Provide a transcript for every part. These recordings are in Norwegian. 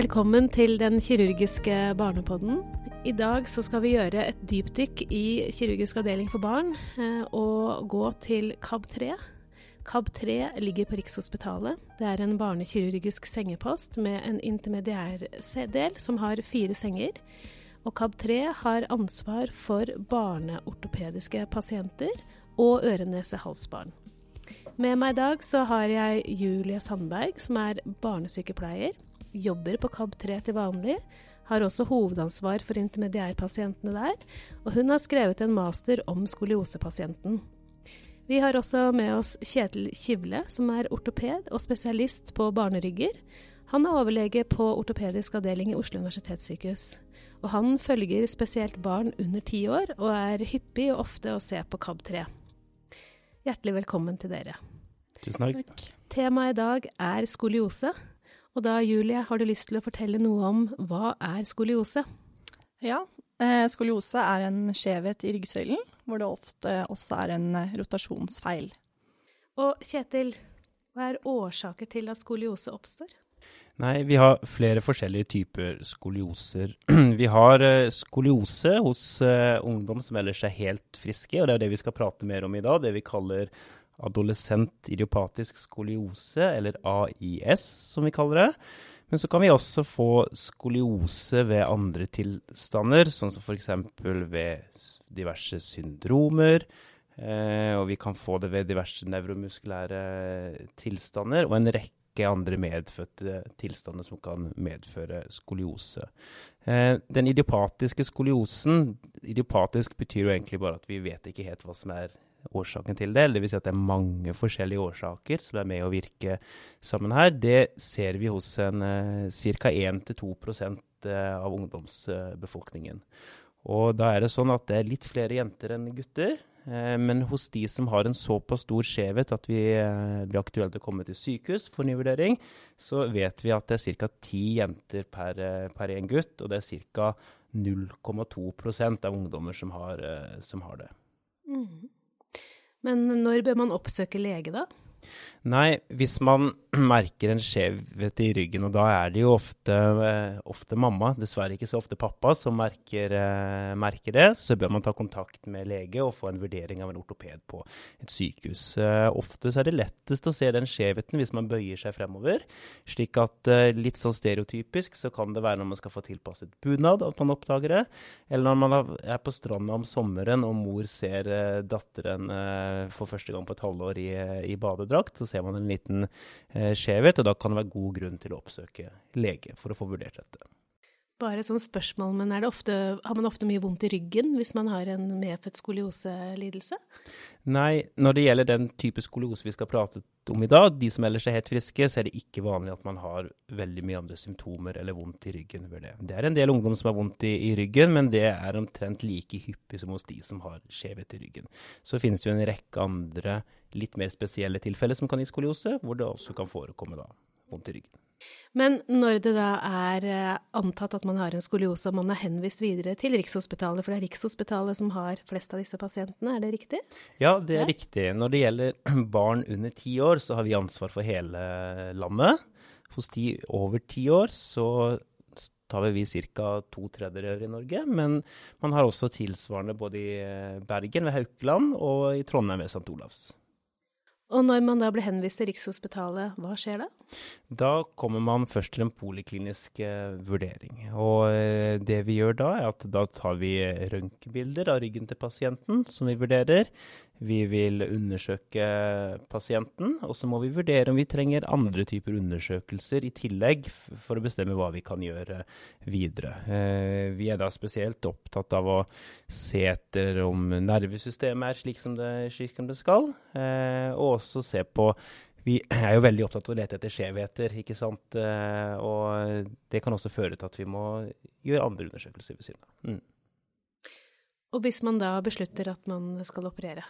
Velkommen til den kirurgiske barnepodden. I dag så skal vi gjøre et dypdykk i kirurgisk avdeling for barn eh, og gå til KAB3. KAB3 ligger på Rikshospitalet. Det er en barnekirurgisk sengepost med en intermediær del som har fire senger. Og KAB3 har ansvar for barneortopediske pasienter og øre-nese-hals-barn. Med meg i dag så har jeg Julie Sandberg, som er barnesykepleier jobber på KAB3 til vanlig, har også hovedansvar for intermediærpasientene der, og hun har skrevet en master om skoliosepasienten. Vi har også med oss Kjetil Kivle, som er ortoped og spesialist på barnerygger. Han er overlege på ortopedisk avdeling i Oslo universitetssykehus. Og han følger spesielt barn under ti år, og er hyppig og ofte å se på KAB3. Hjertelig velkommen til dere. Tusen takk. Temaet i dag er skoliose. Og da, Julie, har du lyst til å fortelle noe om hva er skoliose? Ja, eh, skoliose er en skjevhet i ryggsøylen, hvor det ofte også er en eh, rotasjonsfeil. Og Kjetil, hva er årsaker til at skoliose oppstår? Nei, vi har flere forskjellige typer skolioser. Vi har eh, skoliose hos ungdom som ellers er helt friske, og det er det vi skal prate mer om i dag. Det vi kaller adolescent idiopatisk skoliose, eller AIS som vi kaller det. Men så kan vi også få skoliose ved andre tilstander, sånn som f.eks. ved diverse syndromer. Eh, og vi kan få det ved diverse nevromuskulære tilstander og en rekke andre medfødte tilstander som kan medføre skoliose. Eh, den idiopatiske skoliosen Idiopatisk betyr jo egentlig bare at vi vet ikke helt hva som er årsaken til det. Vil si at det er mange forskjellige årsaker som er med å virke sammen her. Det ser vi hos en uh, ca. 1-2% av ungdomsbefolkningen. Og da er det sånn at det er litt flere jenter enn gutter. Eh, men hos de som har en såpass stor skjevhet at vi blir blir aktuelt å komme til sykehus for ny vurdering, så vet vi at det er ca. ti jenter per, eh, per én gutt, og det er ca. 0,2% av ungdommer som har, som har det. Mm. Men når bør man oppsøke lege, da? Nei, hvis man merker en skjevhet i ryggen, og da er det jo ofte, eh, ofte mamma, dessverre ikke så ofte pappa, som merker, eh, merker, det, så bør man ta kontakt med lege og få en vurdering av en ortoped på et sykehus. Eh, ofte så er det lettest å se den skjevheten hvis man bøyer seg fremover, slik at litt sånn stereotypisk så kan det være når man skal få tilpasset bunad at man oppdager det, eller når man er på stranda om sommeren og mor ser datteren for første gang på et halvår i, i badedrakt, så ser man en liten skjevhet, og da kan det være god grunn til å oppsøke lege for å få vurdert dette. Bare sånn spørsmål, men ofte, har man ofte mye vondt i ryggen hvis man har en medfødt skolioselidelse? Nei, når det gjelder den type skoliose vi skal prate om i dag, de som ellers er helt friske, så er det ikke vanlig at man har veldig mye andre symptomer eller vondt i ryggen ved det. Det er en del ungdom som har vondt i, i ryggen, men det er omtrent like hyppig som hos de som har skjevhet i ryggen. Så finnes det jo en rekke andre litt mer spesielle tilfeller som kan gi skoliose, hvor det også kan forekomme da vondt i ryggen. Men når det da er eh, antatt at man har en skoliose og man er henvist videre til Rikshospitalet, for det er Rikshospitalet som har flest av disse pasientene, er det riktig? Ja, det er ja. riktig. Når det gjelder barn under ti år, så har vi ansvar for hele landet. Hos de over ti år så tar vi ca. to tredjedeler i Norge. Men man har også tilsvarende både i Bergen ved Haukeland og i Trondheim ved St. Olavs. Og når man da blir henvist til Rikshospitalet, hva skjer da? Da kommer man først til en poliklinisk eh, vurdering. Og eh, det vi gjør da, er at da tar vi røntgenbilder av ryggen til pasienten, som vi vurderer. Vi vil undersøke pasienten, og så må vi vurdere om vi trenger andre typer undersøkelser i tillegg for å bestemme hva vi kan gjøre videre. Eh, vi er da spesielt opptatt av å se etter om nervesystemet er slik som det, slik som det skal, eh, og også se på vi er jo veldig opptatt av å lete etter skjevheter, ikke sant. Eh, og det kan også føre til at vi må gjøre andre undersøkelser ved siden av. Mm. Og hvis man da beslutter at man skal operere?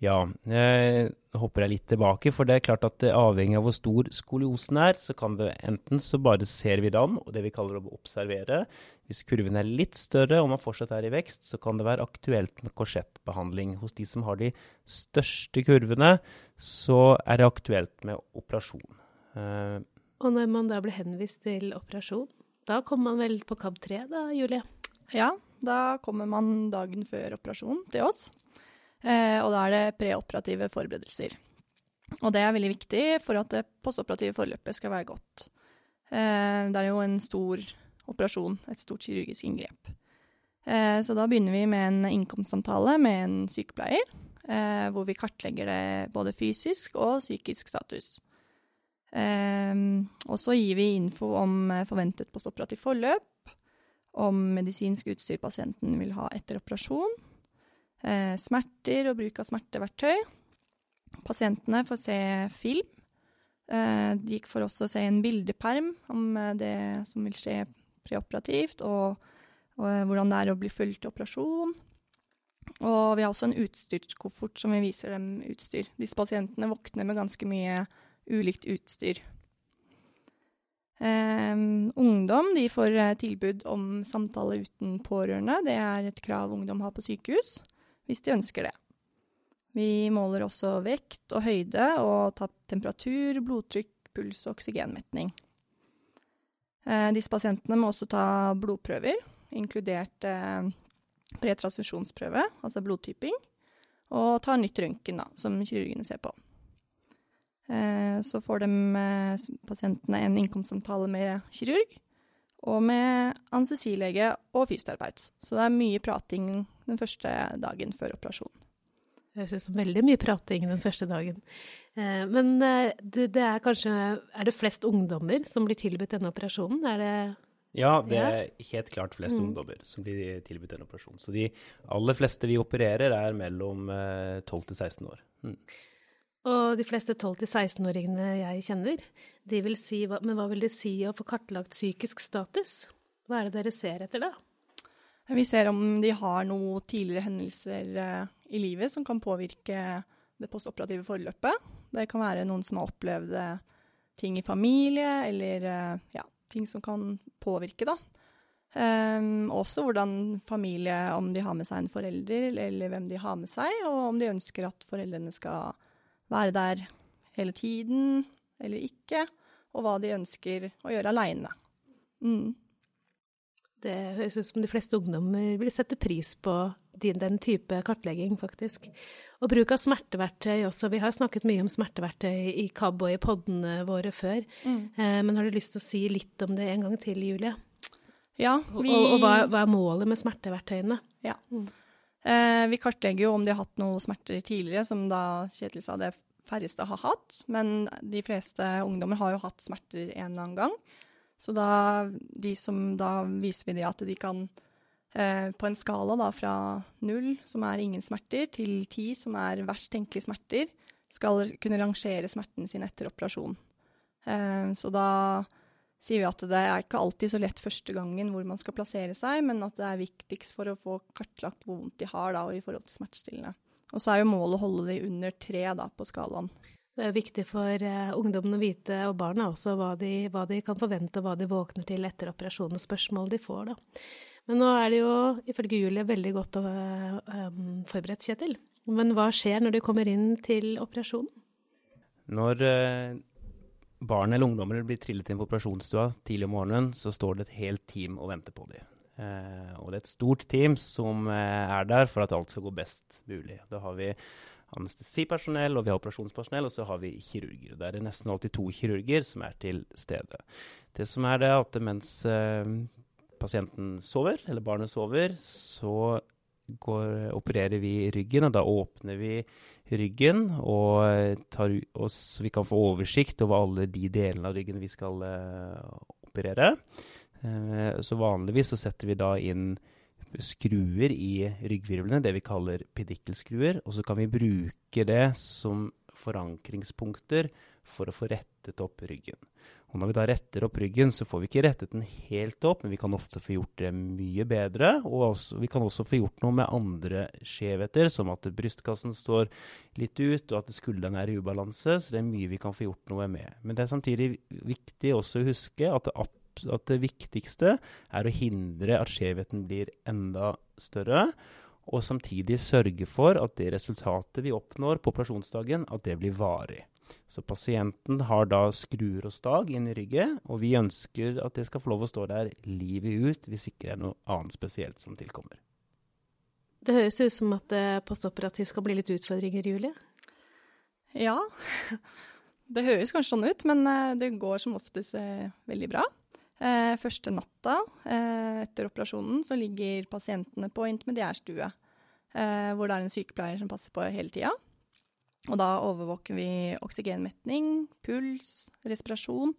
Ja, jeg hopper jeg litt tilbake, for det er klart at avhengig av hvor stor skoliosen er, så kan det enten så bare ser vi den, og det vi kaller å observere. Hvis kurven er litt større og man fortsatt er i vekst, så kan det være aktuelt med korsettbehandling. Hos de som har de største kurvene, så er det aktuelt med operasjon. Eh, Og når man da blir henvist til operasjon, da kommer man vel på KAB 3 da, Julie? Ja, da kommer man dagen før operasjon til oss. Eh, og da er det preoperative forberedelser. Og det er veldig viktig for at det postoperative forløpet skal være godt. Eh, det er jo en stor operasjon, et stort kirurgisk inngrep. Eh, så da begynner vi med en innkomstsamtale med en sykepleier, hvor vi kartlegger det både fysisk og psykisk status. Og så gir vi info om forventet postoperativt forløp, om medisinsk utstyr pasienten vil ha etter operasjon, smerter og bruk av smerteverktøy. Pasientene får se film. Eh, de får også se en bildeperm om det som vil skje preoperativt, og, og hvordan det er å bli fulgt til operasjon. Og vi har også en utstyrskoffert som vi viser dem utstyr. Disse pasientene våkner med ganske mye ulikt utstyr. Um, ungdom får tilbud om samtale uten pårørende. Det er et krav ungdom har på sykehus, hvis de ønsker det. Vi måler også vekt og høyde, og tar temperatur, blodtrykk, puls og oksygenmetning. Uh, disse pasientene må også ta blodprøver, inkludert uh, pretransfusjonsprøve, altså blodtyping, og tar nytt røntgen, som kirurgene ser på. Eh, så får de, eh, pasientene en innkomstsamtale med kirurg og med anestesilege og fysioterapeut. Så det er mye prating den første dagen før operasjonen. Det høres ut som veldig mye prating den første dagen. Eh, men det, det, er kanskje Er det flest ungdommer som blir tilbudt denne operasjonen? Er det ja, det er helt klart flest mm. ungdommer som blir tilbudt denne operasjonen. Så de aller fleste vi opererer, er mellom 12 til 16 år. Mm. Og de fleste 12-16-åringene jeg kjenner, de vil si Men hva vil det si å få kartlagt psykisk status? Hva er det dere ser etter da? Vi ser om de har noen tidligere hendelser uh, i livet som kan påvirke det postoperative forløpet. Det kan være noen som har opplevd uh, ting i familie, eller uh, ja, ting som kan påvirke, da. Um, også hvordan familie, om de har med seg en forelder, eller hvem de har med seg, og om de ønsker at foreldrene skal være der hele tiden eller ikke, og hva de ønsker å gjøre aleine. Mm. Det høres ut som de fleste ungdommer vil sette pris på din, den type kartlegging, faktisk. Og bruk av smerteverktøy også. Vi har snakket mye om smerteverktøy i KAB og i podene våre før. Mm. Eh, men har du lyst til å si litt om det en gang til, Julie? Ja, vi... Og, og hva, hva, er målet med smerteverktøyene? Ja. Mm. Eh, vi kartlegger jo om de har hatt noen smerter tidligere, som da Kjetil sa det færreste har hatt. Men de fleste ungdommer har jo hatt smerter en eller annen gang. Så da, de som, da viser vi det at de kan eh, på en skala da, fra null, som er ingen smerter, til ti, som er verst tenkelige smerter, skal kunne rangere smerten sin etter operasjon. Eh, så da sier vi at det er ikke alltid så lett første gangen hvor man skal plassere seg, men at det er viktigst for å få kartlagt hvor vondt de har da, i forhold til smertestillende. Og så er jo målet å holde de under tre da, på skalaen. Det er viktig for uh, ungdommen å vite, og barna også, hva de, hva de, kan forvente og hva de våkner til etter operasjonen, og spørsmål de får. da. Men nå er det jo ifølge Julie veldig godt å, um, forberedt, Kjetil. Men hva skjer når de kommer inn til operasjonen? Når eh, barn eller ungdommer blir trillet inn på operasjonsstua tidlig om morgenen, så står det et helt team og venter på dem. Eh, og det er et stort team som eh, er der for at alt skal gå best mulig. Da har vi anestesipersonell, og vi har operasjonspersonell, og så har vi kirurger. Det er nesten alltid to kirurger som er til stede. Det som er det, at mens eh, pasienten sover, eller barnet sover, så går, opererer vi ryggen, og da åpner vi ryggen, og, tar, og så vi kan få oversikt over alle de delene av ryggen vi skal uh, operere. Uh, så vanligvis så setter vi da inn skruer i ryggvirvlene, det vi kaller pedikkelskruer, og så kan vi bruke det som forankringspunkter for å få rettet opp ryggen. Og når vi da retter opp ryggen, så får vi ikke rettet den helt opp, men vi kan ofte få gjort det mye bedre. Og også, vi kan også få gjort noe med andre skjevheter, som at brystkassen står litt ut, og at skulderen er i ubalanse. Så det er mye vi kan få gjort noe med. Men det er samtidig viktig også å huske at det, at det viktigste er å hindre at skjevheten blir enda større. Og samtidig sørge for at det resultatet vi oppnår på operasjonsdagen, at det blir varig. Så pasienten har da skruer og stag inn i ryggen, og vi ønsker at det skal få lov å stå der livet ut, hvis ikke det er noe annet spesielt som tilkommer. Det høres ut som at det postoperativt skal bli litt utfordringer, Julie? Ja, det høres kanskje sånn ut, men eh, det går som oftest eh, veldig bra. Eh, første natta etter operasjonen så ligger pasientene på intermediærstue, hvor det er en sykepleier som passer på hele tida. Og da overvåker vi oksygenmetning, puls, respirasjon,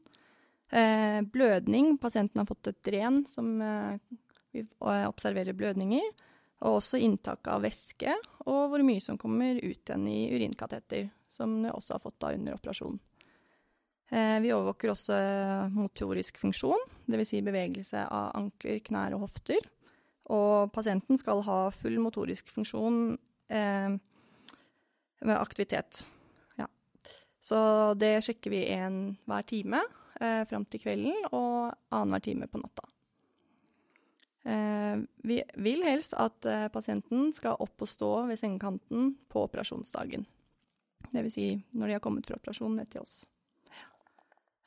blødning. Pasienten har fått et dren som vi observerer blødning i. Og også inntak av væske, og hvor mye som kommer ut igjen i urinkateter, som vi også har fått da under operasjonen. Eh, vi overvåker også motorisk funksjon, dvs. Si bevegelse av ankler, knær og hofter. Og pasienten skal ha full motorisk funksjon eh, ved aktivitet. Ja. Så det sjekker vi en hver time eh, fram til kvelden, og annenhver time på natta. Eh, vi vil helst at eh, pasienten skal opp og stå ved sengekanten på operasjonsdagen. Dvs. Si når de har kommet fra operasjonen ned til oss.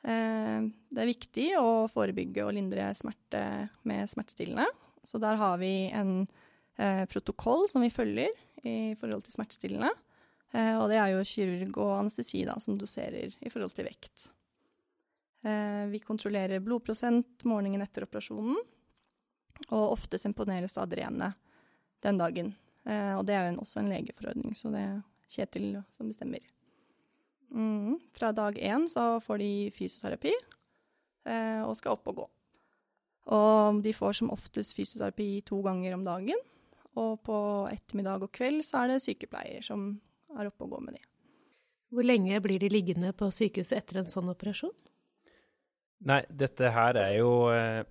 Eh, det er viktig å forebygge og lindre smerte med smertestillende. Så der har vi en protokoll som vi følger i forhold til smertestillende. og det er jo kirurg og anestesi da, som doserer i forhold til vekt. vi kontrollerer blodprosent morgenen etter operasjonen og ofte imponeres av adrenet den dagen. Eh, og det er jo også en legeforordning, så det er Kjetil som bestemmer. Mm. Fra dag én så får de fysioterapi eh, og skal opp og gå. Og de får som oftest fysioterapi to ganger om dagen. Og på ettermiddag og kveld så er det sykepleier som er oppe og går med de. Hvor lenge blir de liggende på sykehuset etter en sånn operasjon? Nei, dette her er jo eh,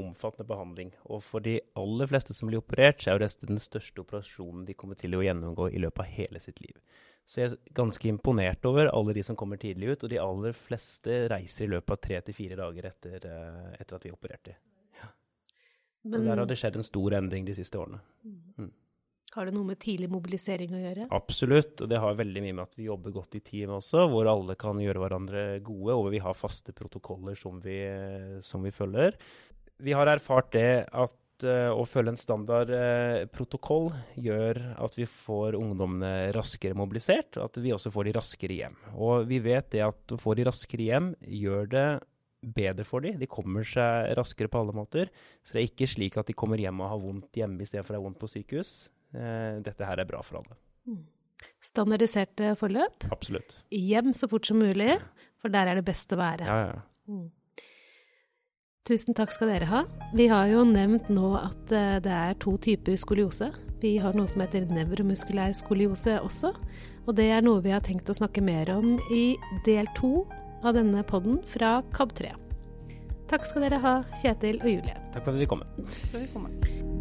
omfattende behandling. Og for de aller fleste som blir operert, så er jo dette den største operasjonen de kommer til å gjennomgå i løpet av hele sitt liv. Så jeg er ganske imponert over alle de som kommer tidlig ut, og de aller fleste reiser i løpet av tre til fire dager etter, uh, etter, at vi opererte. Ja. Men, der har det skjedd en stor endring de siste årene. Mm. Har det noe med tidlig mobilisering å gjøre? Absolutt, og det har veldig mye med at vi jobber godt i team også, hvor alle kan gjøre hverandre gode, og vi har faste protokoller som vi, som vi følger vi har erfart det at uh, å følge en standard uh, protokoll gjør at vi får ungdommene raskere mobilisert, og at vi også får de raskere hjem. Og vi vet det at å få de raskere hjem gjør det bedre for dem. De kommer seg raskere på alle måter. Så det er ikke slik at de kommer hjem og har vondt hjemme istedenfor å ha vondt på sykehus. Uh, dette her er bra for alle. Mm. Standardiserte forløp? Absolutt. Hjem så fort som mulig, for der er det best å være. Ja, ja. Tusen takk skal dere ha. Vi har jo nevnt nå at eh, det er to typer skoliose. Vi har noe som heter nevromuskulær skoliose også. Og det er noe vi har tenkt å snakke mer om i del to av denne podden fra KAB3. Takk skal dere ha, Kjetil og Julie. Takk for at vi kom. For at vi kom.